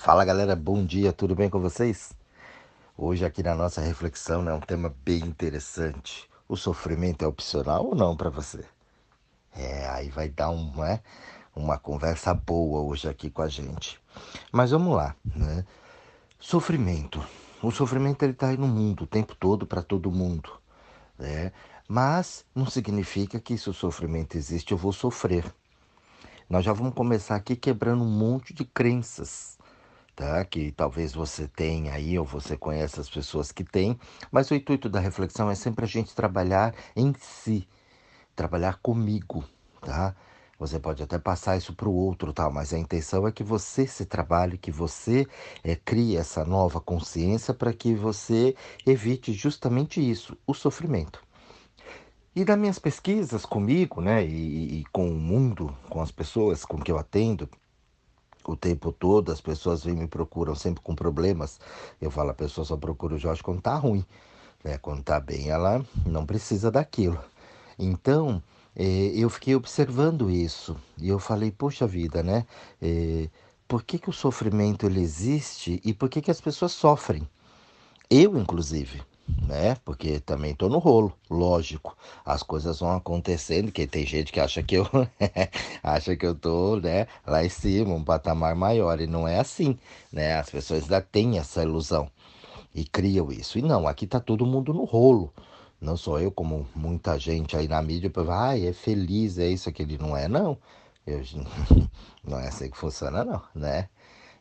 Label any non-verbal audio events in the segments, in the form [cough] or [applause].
Fala galera, bom dia, tudo bem com vocês? Hoje aqui na nossa reflexão é né, um tema bem interessante. O sofrimento é opcional ou não para você? É, aí vai dar um, é, uma conversa boa hoje aqui com a gente. Mas vamos lá, né? Sofrimento. O sofrimento ele está aí no mundo o tempo todo para todo mundo, né? Mas não significa que se o sofrimento existe eu vou sofrer. Nós já vamos começar aqui quebrando um monte de crenças tá? Que talvez você tenha aí ou você conheça as pessoas que têm, mas o intuito da reflexão é sempre a gente trabalhar em si, trabalhar comigo, tá? Você pode até passar isso para o outro, tal, mas a intenção é que você se trabalhe, que você é, crie essa nova consciência para que você evite justamente isso, o sofrimento. E das minhas pesquisas comigo, né, e, e com o mundo, com as pessoas com que eu atendo, o tempo todo, as pessoas vêm me procuram sempre com problemas. Eu falo, a pessoa só procura o Jorge quando tá ruim. Né? Quando tá bem, ela não precisa daquilo. Então, eh, eu fiquei observando isso. E eu falei, poxa vida, né? Eh, por que, que o sofrimento ele existe e por que, que as pessoas sofrem? Eu, inclusive né? Porque também tô no rolo, lógico. As coisas vão acontecendo, que tem gente que acha que eu [laughs] acha que eu tô, né, lá em cima, um patamar maior e não é assim, né? As pessoas ainda têm essa ilusão e criam isso. E não, aqui tá todo mundo no rolo. Não sou eu, como muita gente aí na mídia, vai, ah, é feliz, é isso, aquele não é, não. Eu, [laughs] não é assim que funciona, não, né?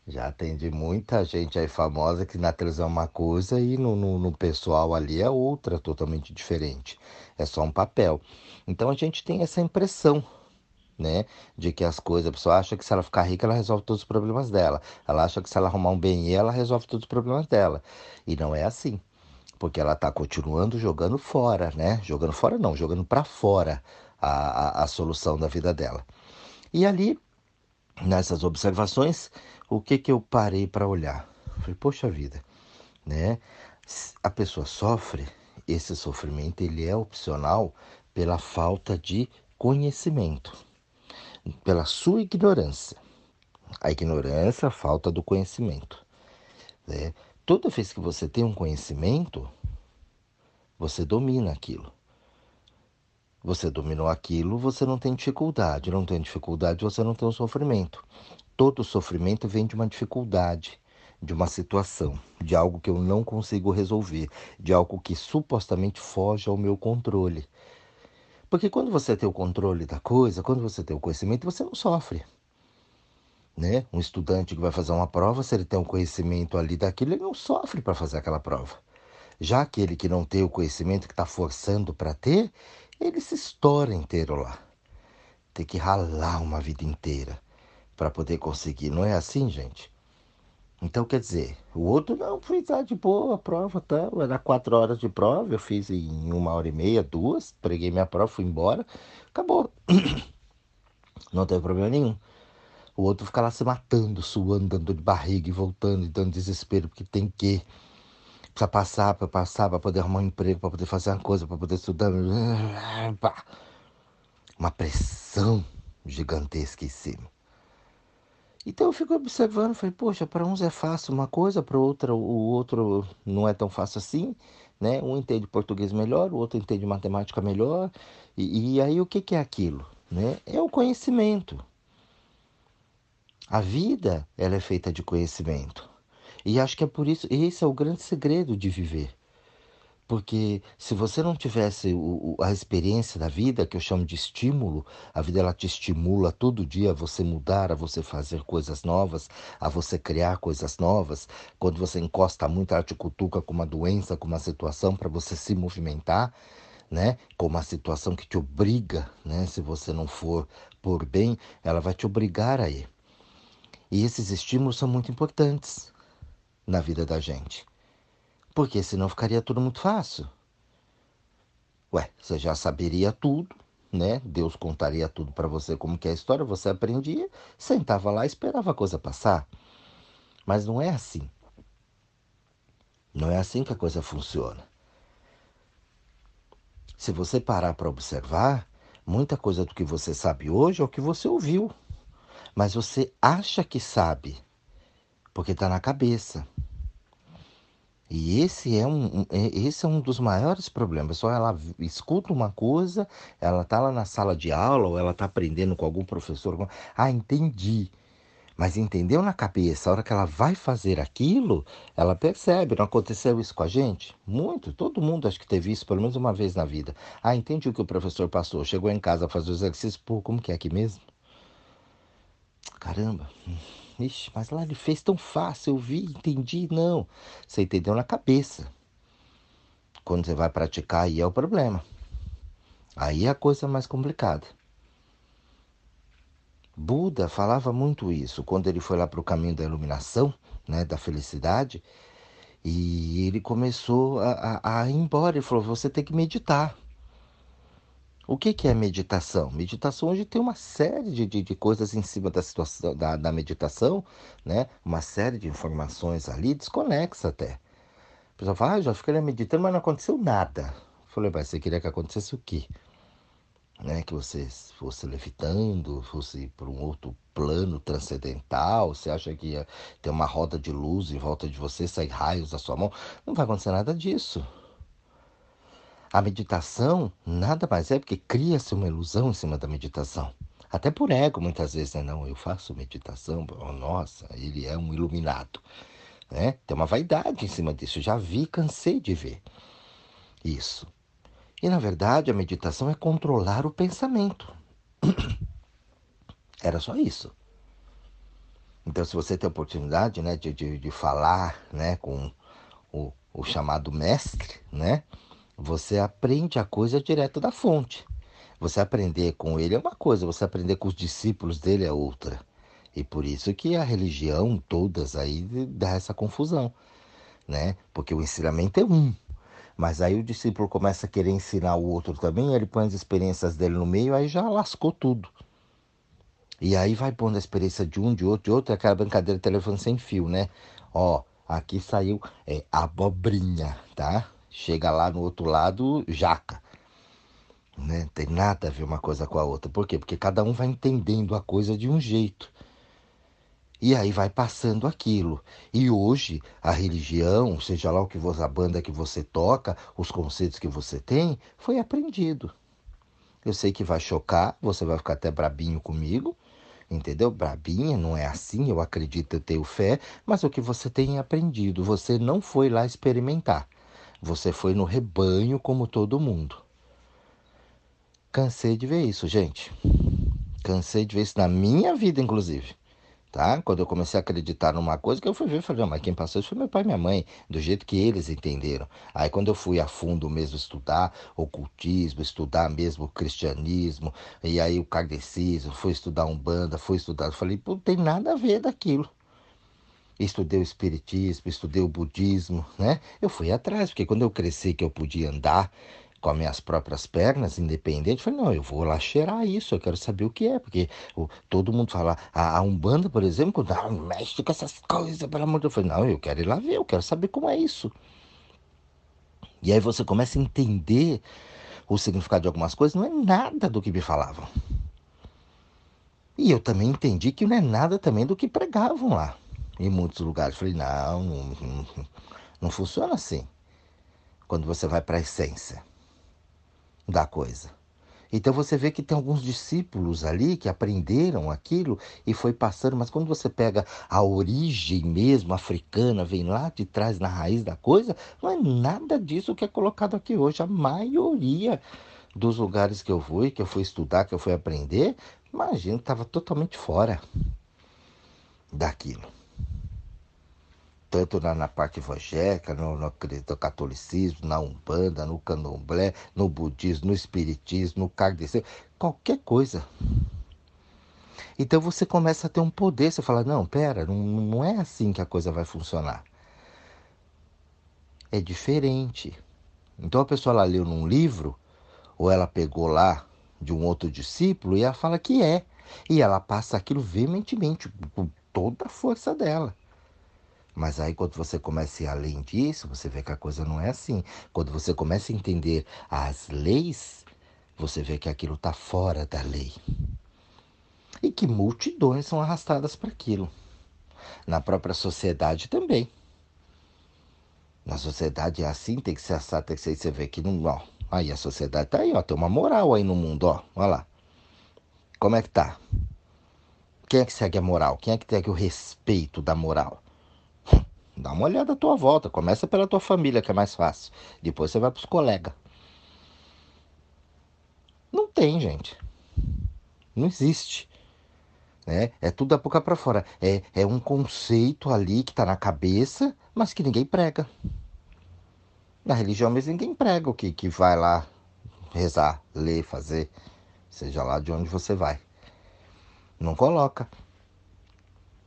Já atendi muita gente aí famosa que na televisão é uma coisa e no, no, no, pessoal ali é outra, totalmente diferente. É só um papel. Então a gente tem essa impressão, né? De que as coisas, a pessoa acha que se ela ficar rica, ela resolve todos os problemas dela. Ela acha que se ela arrumar um bem ela resolve todos os problemas dela. E não é assim. Porque ela está continuando jogando fora, né? Jogando fora não, jogando para fora a, a, a solução da vida dela. E ali, nessas observações, o que que eu parei para olhar? Falei, poxa vida, né? A pessoa sofre, esse sofrimento ele é opcional pela falta de conhecimento, pela sua ignorância. A ignorância, a falta do conhecimento. Né? Toda vez que você tem um conhecimento, você domina aquilo. Você dominou aquilo, você não tem dificuldade. Não tem dificuldade, você não tem o sofrimento. Todo sofrimento vem de uma dificuldade, de uma situação, de algo que eu não consigo resolver, de algo que supostamente foge ao meu controle. Porque quando você tem o controle da coisa, quando você tem o conhecimento, você não sofre. Né? Um estudante que vai fazer uma prova, se ele tem um conhecimento ali daquilo, ele não sofre para fazer aquela prova. Já aquele que não tem o conhecimento, que está forçando para ter, ele se estoura inteiro lá. Tem que ralar uma vida inteira para poder conseguir. Não é assim, gente? Então, quer dizer, o outro não, fui tá de boa a prova, tá? Era quatro horas de prova, eu fiz em uma hora e meia, duas, preguei minha prova, fui embora, acabou. [clears throat] Não teve problema nenhum. O outro fica lá se matando, suando, dando de barriga e voltando e dando desespero, porque tem que. Precisa passar, para passar, para poder arrumar um emprego, para poder fazer uma coisa, para poder estudar. [clears throat] Uma pressão gigantesca em cima. Então eu fico observando, falei, poxa, para uns é fácil uma coisa, para outra o outro não é tão fácil assim, né? Um entende português melhor, o outro entende matemática melhor. E, e aí o que, que é aquilo? Né? É o conhecimento. A vida ela é feita de conhecimento. E acho que é por isso, esse é o grande segredo de viver. Porque se você não tivesse o, a experiência da vida, que eu chamo de estímulo, a vida ela te estimula todo dia a você mudar, a você fazer coisas novas, a você criar coisas novas. Quando você encosta muito, ela te cutuca com uma doença, com uma situação para você se movimentar, né? Com uma situação que te obriga, né? Se você não for por bem, ela vai te obrigar a ir. E esses estímulos são muito importantes na vida da gente. Porque senão ficaria tudo muito fácil. Ué, você já saberia tudo, né? Deus contaria tudo para você como que é a história, você aprendia, sentava lá e esperava a coisa passar. Mas não é assim. Não é assim que a coisa funciona. Se você parar para observar, muita coisa do que você sabe hoje é o que você ouviu. Mas você acha que sabe porque está na cabeça. E esse é um, é, esse é um dos maiores problemas. Só ela escuta uma coisa, ela está lá na sala de aula, ou ela está aprendendo com algum professor. Ah, entendi. Mas entendeu na cabeça, a hora que ela vai fazer aquilo, ela percebe. Não aconteceu isso com a gente? Muito. Todo mundo acho que teve isso pelo menos uma vez na vida. Ah, entendi o que o professor passou. Chegou em casa a fazer os exercícios. Pô, como que é aqui mesmo? Caramba. Ixi, mas lá ele fez tão fácil, eu vi, entendi. Não, você entendeu na cabeça. Quando você vai praticar, aí é o problema. Aí é a coisa mais complicada. Buda falava muito isso quando ele foi lá para o caminho da iluminação, né, da felicidade, e ele começou a, a, a ir embora. Ele falou: você tem que meditar. O que, que é meditação? Meditação hoje tem uma série de, de, de coisas em cima da situação da, da, meditação, né? Uma série de informações ali, desconexa até. A pessoa fala, ah, já fiquei meditando, mas não aconteceu nada. Eu falei, mas você queria que acontecesse o quê? Né? Que você fosse levitando, fosse para um outro plano transcendental, você acha que ia ter uma roda de luz em volta de você, sair raios da sua mão. Não vai acontecer nada disso. A meditação nada mais é porque cria-se uma ilusão em cima da meditação. Até por ego, muitas vezes, né? Não, eu faço meditação, oh, nossa, ele é um iluminado. Né? Tem uma vaidade em cima disso. Já vi, cansei de ver isso. E na verdade, a meditação é controlar o pensamento. [coughs] Era só isso. Então, se você tem a oportunidade né, de, de, de falar né, com o, o chamado mestre, né? Você aprende a coisa direto da fonte. Você aprender com ele é uma coisa, você aprender com os discípulos dele é outra. E por isso que a religião, todas aí, dá essa confusão, né? Porque o ensinamento é um. Mas aí o discípulo começa a querer ensinar o outro também, ele põe as experiências dele no meio, aí já lascou tudo. E aí vai pondo a experiência de um, de outro, de outro, é aquela brincadeira de telefone sem fio, né? Ó, aqui saiu é, abobrinha, tá? Chega lá no outro lado, jaca. Né? Tem nada a ver uma coisa com a outra. Por quê? Porque cada um vai entendendo a coisa de um jeito. E aí vai passando aquilo. E hoje a religião, seja lá o que você, a banda que você toca, os conceitos que você tem, foi aprendido. Eu sei que vai chocar, você vai ficar até brabinho comigo, entendeu? Brabinha, não é assim, eu acredito, eu tenho fé, mas o que você tem aprendido, você não foi lá experimentar. Você foi no rebanho como todo mundo. Cansei de ver isso, gente. Cansei de ver isso na minha vida, inclusive. Tá? Quando eu comecei a acreditar numa coisa que eu fui ver, falei, mas quem passou isso foi meu pai e minha mãe, do jeito que eles entenderam. Aí quando eu fui a fundo mesmo estudar ocultismo, estudar mesmo o cristianismo, e aí o kardecismo, fui estudar umbanda, fui estudar, eu falei, não tem nada a ver daquilo estudei o espiritismo, estudei o budismo, né? Eu fui atrás, porque quando eu cresci que eu podia andar com as minhas próprias pernas, independente, eu falei, não, eu vou lá cheirar isso, eu quero saber o que é, porque o, todo mundo fala, a, a Umbanda, por exemplo, quando ah, mexe com essas coisas, pelo amor de Deus, eu falei, não, eu quero ir lá ver, eu quero saber como é isso. E aí você começa a entender o significado de algumas coisas, não é nada do que me falavam. E eu também entendi que não é nada também do que pregavam lá em muitos lugares. Falei, não, não, não, funciona assim. Quando você vai para a essência da coisa. Então você vê que tem alguns discípulos ali que aprenderam aquilo e foi passando, mas quando você pega a origem mesmo africana, vem lá de trás na raiz da coisa, não é nada disso que é colocado aqui hoje. A maioria dos lugares que eu fui, que eu fui estudar, que eu fui aprender, imagina, estava totalmente fora daquilo tanto na, na parte evangélica, no, no, no, catolicismo, na umbanda, no candomblé, no budismo, no espiritismo, no kardecismo, qualquer coisa. Então você começa a ter um poder, você fala, não, pera, não, não é assim que a coisa vai funcionar. É diferente. Então a pessoa lá leu num livro, ou ela pegou lá de um outro discípulo e ela fala que é. E ela passa aquilo veementemente, com toda a força dela. Mas aí quando você começa a ir além disso, você vê que a coisa não é assim. Quando você começa a entender as leis, você vê que aquilo está fora da lei. E que multidões são arrastadas para aquilo. Na própria sociedade também. Na sociedade é assim, tem que ser assado, tem que ser. Você vê que não. Ó, aí a sociedade tá aí, ó. Tem uma moral aí no mundo, ó. Olha lá. Como é que tá? Quem é que segue a moral? Quem é que segue o respeito da moral? Dá uma olhada à tua volta. Começa pela tua família, que é mais fácil. Depois você vai para os colegas. Não tem, gente. Não existe. Né? É tudo da boca para fora. É, é um conceito ali que está na cabeça, mas que ninguém prega. Na religião mesmo ninguém prega o que, que vai lá rezar, ler, fazer, seja lá de onde você vai. Não coloca.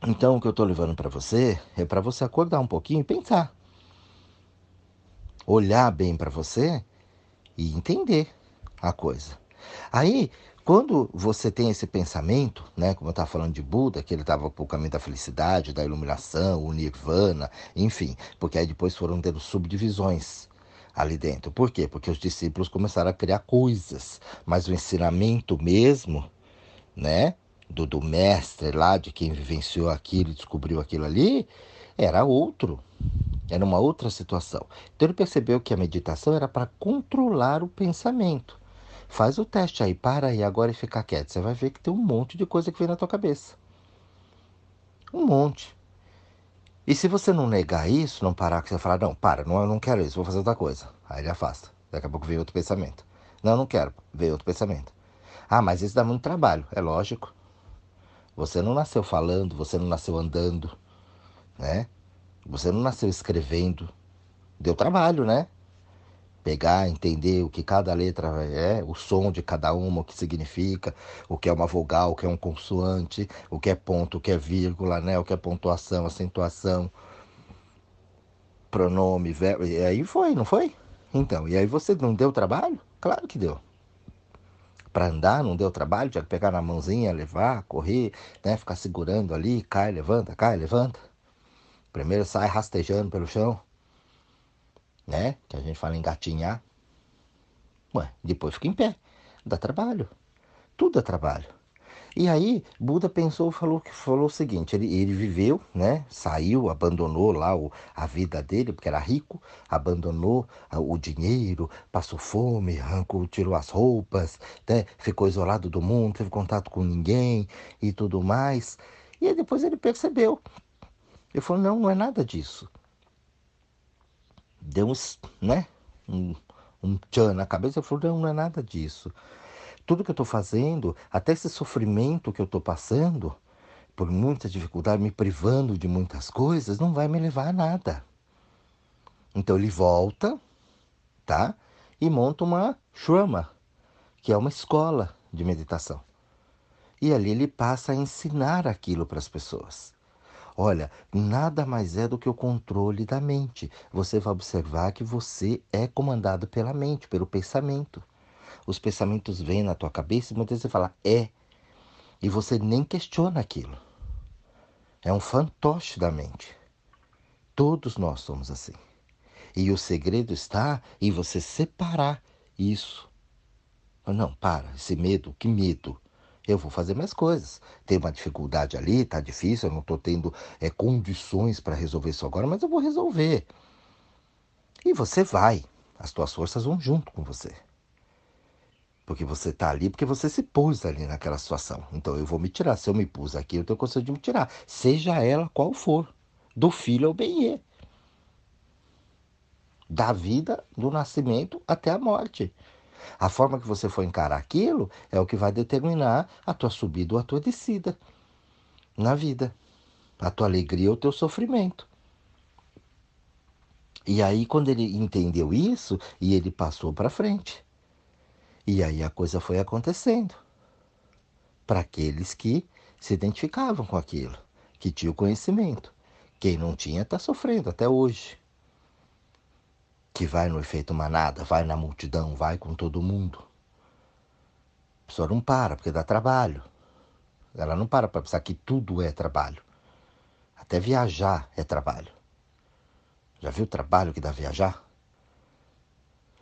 Então, o que eu estou levando para você é para você acordar um pouquinho e pensar. Olhar bem para você e entender a coisa. Aí, quando você tem esse pensamento, né, como eu estava falando de Buda, que ele estava para o caminho da felicidade, da iluminação, o nirvana, enfim, porque aí depois foram tendo subdivisões ali dentro. Por quê? Porque os discípulos começaram a criar coisas, mas o ensinamento mesmo, né, do, do mestre lá, de quem vivenciou aquilo e descobriu aquilo ali, era outro. Era uma outra situação. Então ele percebeu que a meditação era para controlar o pensamento. Faz o teste aí, para aí agora e fica quieto. Você vai ver que tem um monte de coisa que vem na tua cabeça. Um monte. E se você não negar isso, não parar, que você falar, não, para, não, eu não quero isso, vou fazer outra coisa. Aí ele afasta. Daqui a pouco vem outro pensamento. Não, não quero, vem outro pensamento. Ah, mas isso dá muito trabalho. É lógico. Você não nasceu falando, você não nasceu andando, né? Você não nasceu escrevendo. Deu trabalho, né? Pegar, entender o que cada letra é, o som de cada uma, o que significa, o que é uma vogal, o que é um consoante, o que é ponto, o que é vírgula, né? O que é pontuação, acentuação, pronome, verbo. E aí foi, não foi? Então, e aí você não deu trabalho? Claro que deu para andar, não deu trabalho, tinha que pegar na mãozinha, levar, correr, né? Ficar segurando ali, cai, levanta, cai, levanta. Primeiro sai rastejando pelo chão, né? Que a gente fala engatinhar. Ué, depois fica em pé. Dá trabalho. Tudo dá trabalho. E aí, Buda pensou, falou falou o seguinte: ele, ele viveu, né? Saiu, abandonou lá o, a vida dele, porque era rico, abandonou o dinheiro, passou fome, arrancou, tirou as roupas, né? ficou isolado do mundo, teve contato com ninguém e tudo mais. E aí depois ele percebeu. Ele falou: não, não é nada disso. Deu uns, né? Um, um tchan na cabeça e falou: não, não é nada disso tudo que eu estou fazendo, até esse sofrimento que eu estou passando, por muita dificuldade, me privando de muitas coisas, não vai me levar a nada. Então ele volta, tá? E monta uma shrama, que é uma escola de meditação. E ali ele passa a ensinar aquilo para as pessoas. Olha, nada mais é do que o controle da mente. Você vai observar que você é comandado pela mente, pelo pensamento os pensamentos vêm na tua cabeça e muitas vezes você fala, é. E você nem questiona aquilo. É um fantoche da mente. Todos nós somos assim. E o segredo está em você separar isso. Não, para, esse medo, que medo? Eu vou fazer minhas coisas. Tem uma dificuldade ali, tá difícil, eu não estou tendo é, condições para resolver isso agora, mas eu vou resolver. E você vai. As tuas forças vão junto com você. Porque você está ali, porque você se pôs ali naquela situação. Então eu vou me tirar. Se eu me pus aqui, eu tenho condição de me tirar. Seja ela qual for. Do filho ao bem Da vida, do nascimento até a morte. A forma que você for encarar aquilo é o que vai determinar a tua subida ou a tua descida na vida. A tua alegria ou o teu sofrimento. E aí, quando ele entendeu isso, e ele passou para frente. E aí a coisa foi acontecendo para aqueles que se identificavam com aquilo, que tinham conhecimento. Quem não tinha está sofrendo até hoje. Que vai no efeito manada, vai na multidão, vai com todo mundo. A pessoa não para, porque dá trabalho. Ela não para para pensar que tudo é trabalho. Até viajar é trabalho. Já viu o trabalho que dá viajar?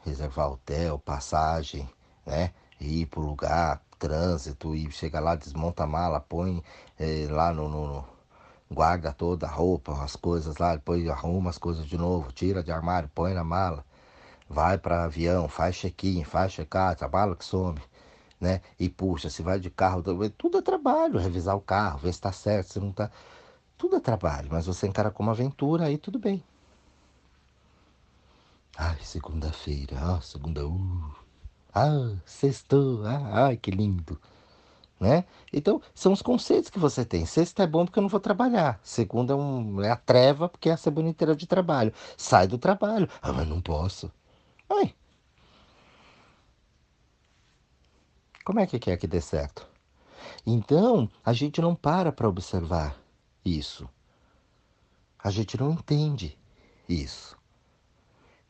Reservar hotel, passagem, né? Ir para o lugar, trânsito, e chega lá, desmonta a mala, põe é, lá no, no, guarda toda a roupa, as coisas lá, depois arruma as coisas de novo, tira de armário, põe na mala, vai para avião, faz check-in, faz check-out, a mala que some, né? E puxa, se vai de carro, tudo é trabalho, revisar o carro, ver se está certo, se não está. Tudo é trabalho, mas você encara como aventura, aí tudo bem. Ai, segunda-feira, ah, segunda, uh. Ah, sextou, ah, ai, que lindo. Né? Então, são os conceitos que você tem. Sexta é bom porque eu não vou trabalhar. Segunda é, um, é a treva porque é a semana inteira de trabalho. Sai do trabalho. Ah, mas não posso. Ai. Como é que quer que dê certo? Então, a gente não para para observar isso. A gente não entende isso.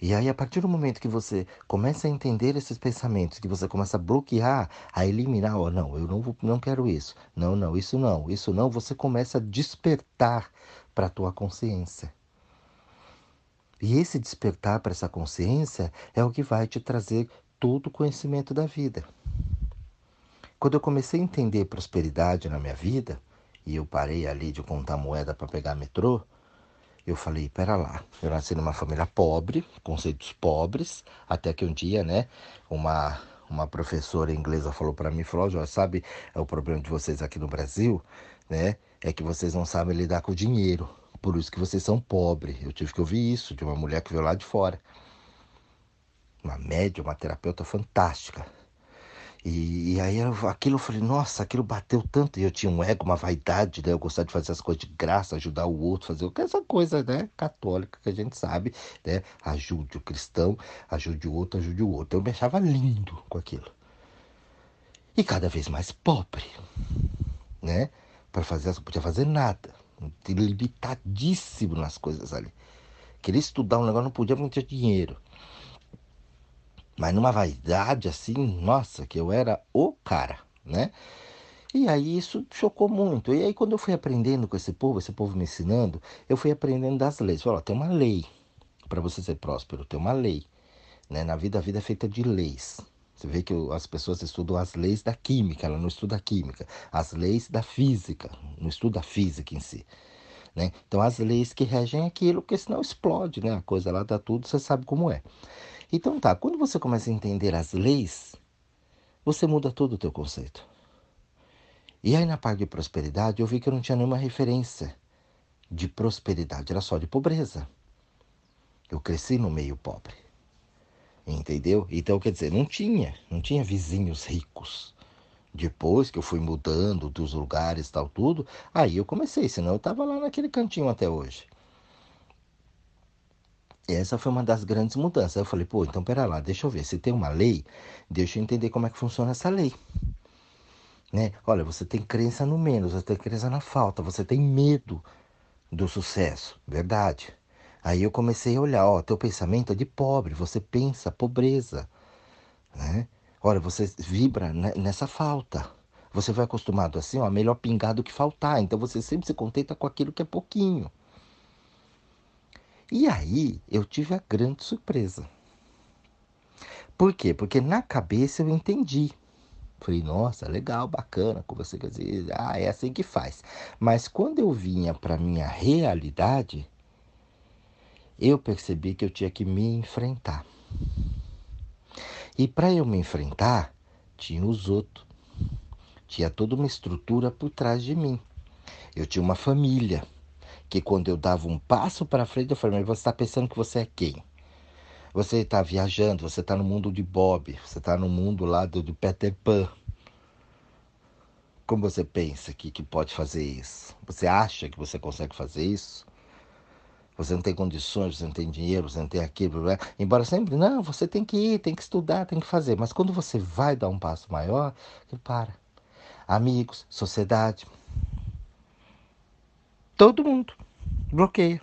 E aí, a partir do momento que você começa a entender esses pensamentos, que você começa a bloquear, a eliminar, oh, não, eu não, vou, não quero isso, não, não, isso não, isso não, você começa a despertar para a tua consciência. E esse despertar para essa consciência é o que vai te trazer todo o conhecimento da vida. Quando eu comecei a entender prosperidade na minha vida, e eu parei ali de contar moeda para pegar metrô, eu falei, pera lá, eu nasci numa família pobre, conceitos pobres, até que um dia, né, uma uma professora inglesa falou para mim, falou, sabe, é o problema de vocês aqui no Brasil, né, é que vocês não sabem lidar com o dinheiro, por isso que vocês são pobres. Eu tive que ouvir isso de uma mulher que veio lá de fora. Uma média, uma terapeuta fantástica. E, e aí eu, aquilo eu falei, nossa, aquilo bateu tanto. E eu tinha um ego, uma vaidade, né? Eu gostava de fazer as coisas de graça, ajudar o outro, fazer essa coisa, né? Católica que a gente sabe, né? Ajude o cristão, ajude o outro, ajude o outro. Eu me achava lindo com aquilo. E cada vez mais pobre, né? Para fazer, não podia fazer nada. Limitadíssimo nas coisas ali. Queria estudar um negócio, não podia muito dinheiro. Mas numa vaidade assim, nossa, que eu era o cara, né? E aí isso chocou muito. E aí quando eu fui aprendendo com esse povo, esse povo me ensinando, eu fui aprendendo das leis. Falei, tem uma lei para você ser próspero, tem uma lei. Né? Na vida, a vida é feita de leis. Você vê que as pessoas estudam as leis da química, ela não estuda a química. As leis da física, não estuda a física em si. Né? Então, as leis que regem aquilo, porque senão explode, né? A coisa lá dá tudo, você sabe como é. Então tá, quando você começa a entender as leis, você muda todo o teu conceito. E aí na parte de prosperidade, eu vi que eu não tinha nenhuma referência de prosperidade, era só de pobreza. Eu cresci no meio pobre. Entendeu? Então, quer dizer, não tinha, não tinha vizinhos ricos. Depois que eu fui mudando dos lugares tal tudo, aí eu comecei, senão eu estava lá naquele cantinho até hoje. Essa foi uma das grandes mudanças. Eu falei, pô, então pera lá, deixa eu ver. Se tem uma lei, deixa eu entender como é que funciona essa lei. Né? Olha, você tem crença no menos, você tem crença na falta, você tem medo do sucesso, verdade. Aí eu comecei a olhar, ó, teu pensamento é de pobre, você pensa pobreza, né? Olha, você vibra nessa falta. Você vai acostumado assim, ó, melhor pingar do que faltar. Então você sempre se contenta com aquilo que é pouquinho. E aí eu tive a grande surpresa. Por quê? Porque na cabeça eu entendi. Falei, nossa, legal, bacana, como você quer dizer, ah, é assim que faz. Mas quando eu vinha para minha realidade, eu percebi que eu tinha que me enfrentar. E para eu me enfrentar, tinha os outros. Tinha toda uma estrutura por trás de mim. Eu tinha uma família que quando eu dava um passo para frente, eu falei, mas você está pensando que você é quem? Você está viajando, você está no mundo de Bob, você está no mundo lá do, do Peter Pan. Como você pensa que, que pode fazer isso? Você acha que você consegue fazer isso? Você não tem condições, você não tem dinheiro, você não tem aquilo. Embora sempre, não, você tem que ir, tem que estudar, tem que fazer. Mas quando você vai dar um passo maior, para. Amigos, sociedade, Todo mundo bloqueia.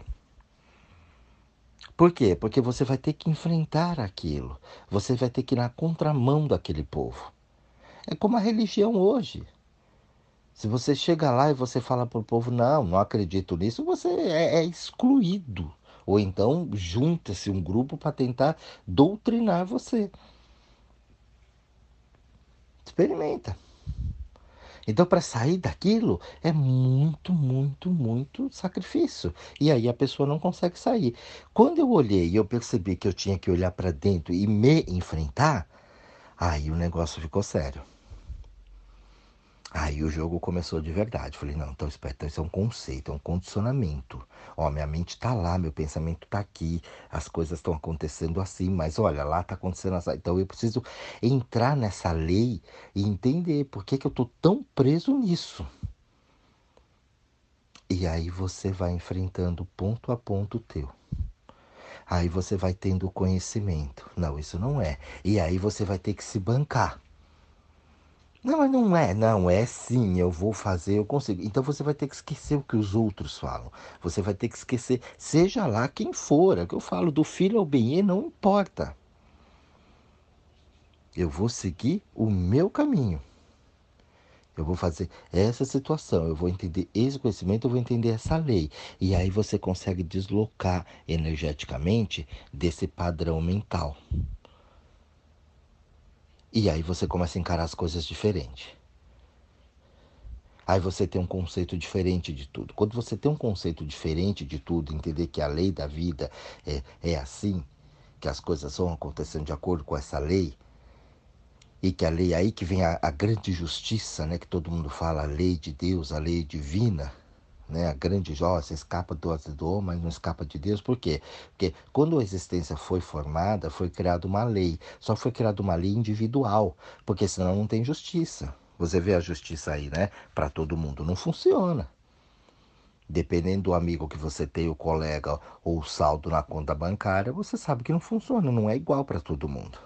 Por quê? Porque você vai ter que enfrentar aquilo. Você vai ter que ir na contramão daquele povo. É como a religião hoje. Se você chega lá e você fala para o povo, não, não acredito nisso, você é, é excluído. Ou então junta-se um grupo para tentar doutrinar você. Experimenta. Então, para sair daquilo é muito, muito, muito sacrifício. E aí a pessoa não consegue sair. Quando eu olhei e eu percebi que eu tinha que olhar para dentro e me enfrentar, aí o negócio ficou sério. Aí o jogo começou de verdade. Falei, não, então espera, então isso é um conceito, é um condicionamento. Ó, minha mente está lá, meu pensamento está aqui, as coisas estão acontecendo assim, mas olha, lá está acontecendo assim. Então eu preciso entrar nessa lei e entender por que, que eu estou tão preso nisso. E aí você vai enfrentando ponto a ponto teu. Aí você vai tendo conhecimento. Não, isso não é. E aí você vai ter que se bancar. Não, mas não é, não, é sim, eu vou fazer, eu consigo. Então você vai ter que esquecer o que os outros falam. Você vai ter que esquecer, seja lá quem for. É o que eu falo, do filho ao bem, não importa. Eu vou seguir o meu caminho. Eu vou fazer essa situação, eu vou entender esse conhecimento, eu vou entender essa lei. E aí você consegue deslocar energeticamente desse padrão mental. E aí você começa a encarar as coisas diferente. Aí você tem um conceito diferente de tudo. Quando você tem um conceito diferente de tudo, entender que a lei da vida é, é assim, que as coisas vão acontecendo de acordo com essa lei, e que a lei aí que vem a, a grande justiça, né, que todo mundo fala, a lei de Deus, a lei divina, né? A grande joia escapa do do homem, mas não escapa de Deus. Por quê? Porque quando a existência foi formada, foi criada uma lei. Só foi criada uma lei individual, porque senão não tem justiça. Você vê a justiça aí, né? Para todo mundo não funciona. Dependendo do amigo que você tem, o colega ou o saldo na conta bancária, você sabe que não funciona, não é igual para todo mundo.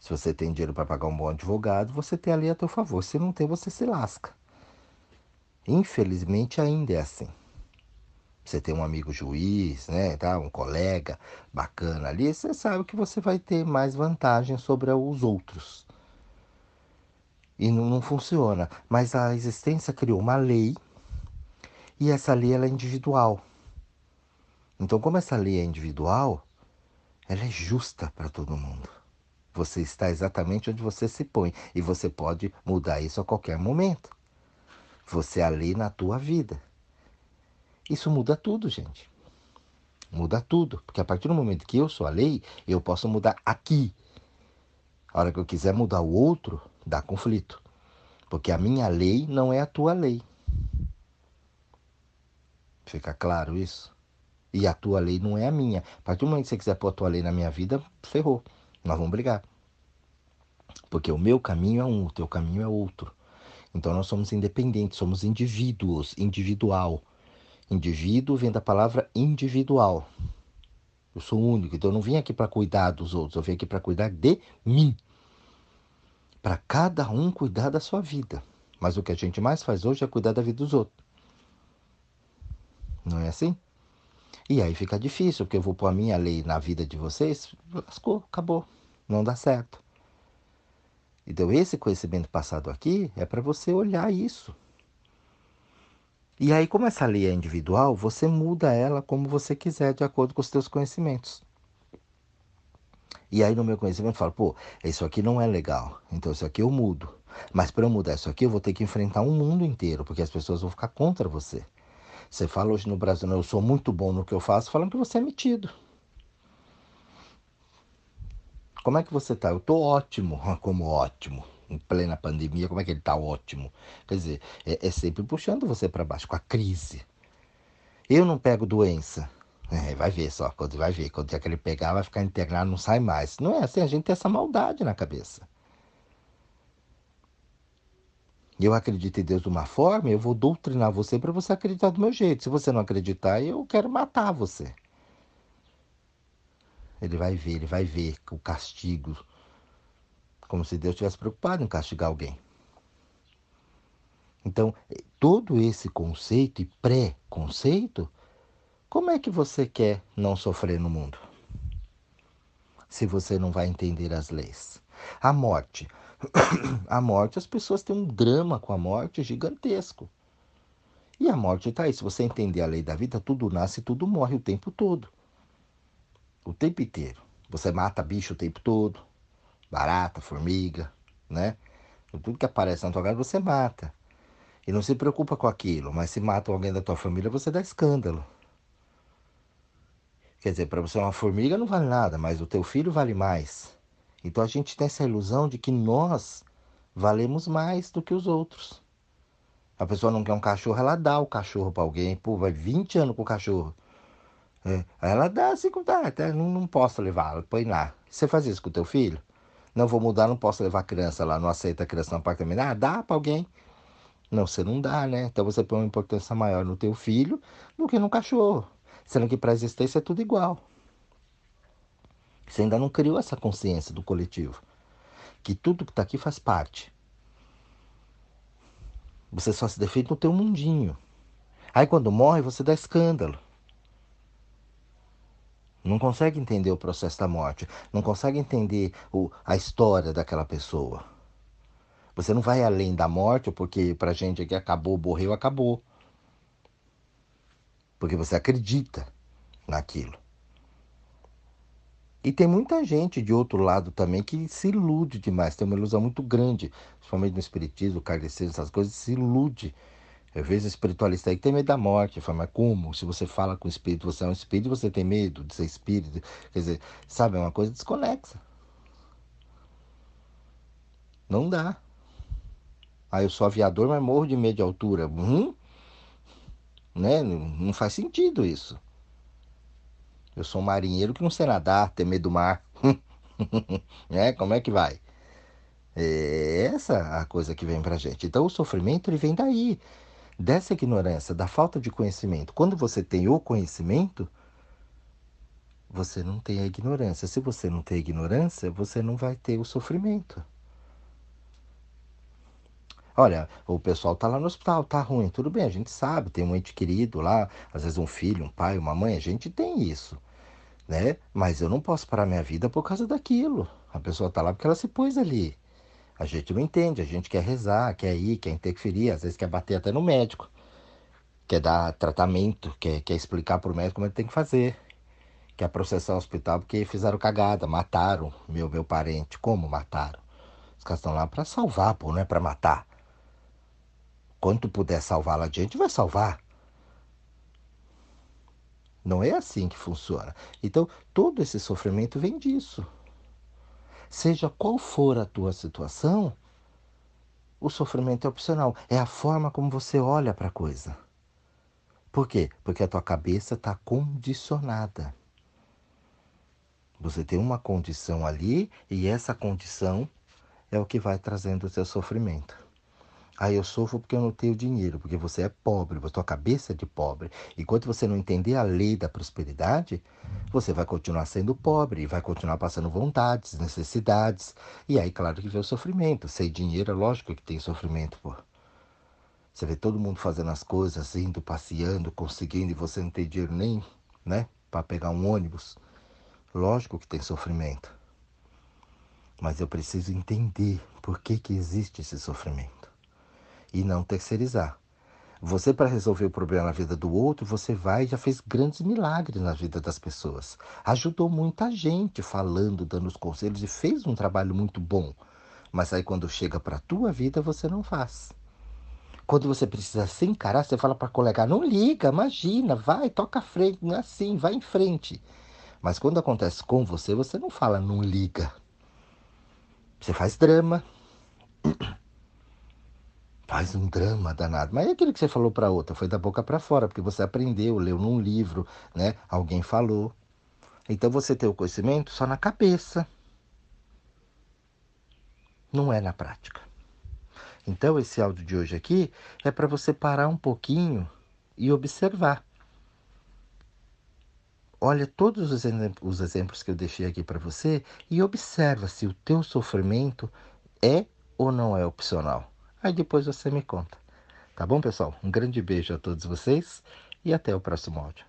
Se você tem dinheiro para pagar um bom advogado, você tem ali a teu favor. Se não tem, você se lasca. Infelizmente ainda é assim. Você tem um amigo juiz, né, tá? um colega bacana ali, você sabe que você vai ter mais vantagem sobre os outros. E não, não funciona. Mas a existência criou uma lei e essa lei ela é individual. Então, como essa lei é individual, ela é justa para todo mundo. Você está exatamente onde você se põe e você pode mudar isso a qualquer momento. Você a lei na tua vida. Isso muda tudo, gente. Muda tudo. Porque a partir do momento que eu sou a lei, eu posso mudar aqui. A hora que eu quiser mudar o outro, dá conflito. Porque a minha lei não é a tua lei. Fica claro isso? E a tua lei não é a minha. A partir do momento que você quiser pôr a tua lei na minha vida, ferrou. Nós vamos brigar. Porque o meu caminho é um, o teu caminho é outro. Então nós somos independentes, somos indivíduos, individual. Indivíduo vem da palavra individual. Eu sou único, então eu não vim aqui para cuidar dos outros, eu vim aqui para cuidar de mim. Para cada um cuidar da sua vida. Mas o que a gente mais faz hoje é cuidar da vida dos outros. Não é assim? E aí fica difícil, porque eu vou pôr a minha lei na vida de vocês, lascou, acabou. Não dá certo. Então, esse conhecimento passado aqui é para você olhar isso. E aí, como essa lei é individual, você muda ela como você quiser, de acordo com os seus conhecimentos. E aí, no meu conhecimento, eu falo, pô, isso aqui não é legal, então isso aqui eu mudo. Mas para eu mudar isso aqui, eu vou ter que enfrentar um mundo inteiro, porque as pessoas vão ficar contra você. Você fala hoje no Brasil, eu sou muito bom no que eu faço, falando que você é metido. Como é que você tá? Eu tô ótimo, [laughs] como ótimo. Em plena pandemia, como é que ele tá ótimo? Quer dizer, é, é sempre puxando você para baixo, com a crise. Eu não pego doença. É, vai ver só, quando vai ver, quando é que ele pegar, vai ficar internado, não sai mais. Não é assim, a gente tem essa maldade na cabeça. Eu acredito em Deus de uma forma, eu vou doutrinar você para você acreditar do meu jeito. Se você não acreditar, eu quero matar você. Ele vai ver, ele vai ver o castigo. Como se Deus estivesse preocupado em castigar alguém. Então, todo esse conceito e pré-conceito, como é que você quer não sofrer no mundo? Se você não vai entender as leis. A morte. [coughs] A morte, as pessoas têm um drama com a morte gigantesco. E a morte está aí. Se você entender a lei da vida, tudo nasce, tudo morre o tempo todo o tempo inteiro. Você mata bicho o tempo todo, barata, formiga, né? Tudo que aparece na tua casa você mata. e não se preocupa com aquilo, mas se matam alguém da tua família, você dá escândalo. Quer dizer, para você uma formiga não vale nada, mas o teu filho vale mais. Então a gente tem essa ilusão de que nós valemos mais do que os outros. A pessoa não quer um cachorro, ela dá o cachorro para alguém. Pô, vai 20 anos com o cachorro. É. Ela dá assim, dá, até não, não posso levar, põe lá. Você faz isso com o teu filho? Não vou mudar, não posso levar criança lá, não aceita a criança no apartamento. Ah, dá para alguém. Não, você não dá, né? Então você põe uma importância maior no teu filho do que no cachorro. Sendo que para a existência é tudo igual. Você ainda não criou essa consciência do coletivo. Que tudo que está aqui faz parte. Você só se defende no teu mundinho. Aí quando morre, você dá escândalo. Não consegue entender o processo da morte. Não consegue entender o, a história daquela pessoa. Você não vai além da morte, porque pra gente aqui acabou, morreu, acabou. Porque você acredita naquilo. E tem muita gente de outro lado também que se ilude demais, tem uma ilusão muito grande, principalmente no espiritismo, kardecismo, essas coisas, se ilude. Eu vejo espiritualista aí que tem medo da morte. Fala, mas como? Se você fala com o espírito, você é um espírito, você tem medo de ser espírito. Quer dizer, sabe, é uma coisa desconexa. Não dá. Aí eu sou aviador, mas morro de medo de altura. Hum? Né? Não faz sentido isso. Eu sou um marinheiro que não sei nadar, tem medo do mar. [laughs] né? Como é que vai? É essa a coisa que vem pra gente. Então o sofrimento ele vem daí, dessa ignorância, da falta de conhecimento. Quando você tem o conhecimento, você não tem a ignorância. Se você não tem a ignorância, você não vai ter o sofrimento. Olha, o pessoal tá lá no hospital, tá ruim, tudo bem, a gente sabe, tem um ente querido lá, às vezes um filho, um pai, uma mãe, a gente tem isso né? Mas eu não posso parar minha vida por causa daquilo. A pessoa está lá porque ela se pôs ali. A gente não entende, a gente quer rezar, quer ir, quer interferir, às vezes quer bater até no médico, quer dar tratamento, quer, quer explicar para o médico como ele tem que fazer, quer processar o hospital porque fizeram cagada, mataram meu, meu parente. Como mataram? Os caras estão lá para salvar, pô, não é para matar. Quando puder salvar lá adiante, vai salvar. Não é assim que funciona. Então, todo esse sofrimento vem disso. Seja qual for a tua situação, o sofrimento é opcional. É a forma como você olha para a coisa. Por quê? Porque a tua cabeça está condicionada. Você tem uma condição ali e essa condição é o que vai trazendo o seu sofrimento. Aí eu sofro porque eu não tenho dinheiro, porque você é pobre, a tua cabeça é de pobre. Enquanto você não entender a lei da prosperidade, você vai continuar sendo pobre vai continuar passando vontades, necessidades. E aí, claro que vem o sofrimento. Sem dinheiro, é lógico que tem sofrimento, pô. Você vê todo mundo fazendo as coisas, indo, passeando, conseguindo, e você não tem dinheiro nem, né, para pegar um ônibus. Lógico que tem sofrimento. Mas eu preciso entender por que, que existe esse sofrimento e não terceirizar. Você, para resolver o problema na vida do outro, você vai e já fez grandes milagres na vida das pessoas. Ajudou muita gente falando, dando os conselhos e fez um trabalho muito bom. Mas aí quando chega para a tua vida, você não faz. Quando você precisa se encarar, você fala para colega, não liga, imagina, vai, toca a frente, não é assim, vai em frente. Mas quando acontece com você, você não fala, não liga. Você faz drama. Faz um drama danado. Mas é aquilo que você falou para outra, foi da boca para fora, porque você aprendeu, leu num livro, né? Alguém falou. Então você tem o conhecimento só na cabeça. Não é na prática. Então esse áudio de hoje aqui é para você parar um pouquinho e observar. Olha todos os, os exemplos que eu deixei aqui para você e observa se o teu sofrimento é ou não é opcional. Aí depois você me conta. Tá bom, pessoal? Um grande beijo a todos vocês e até o próximo áudio.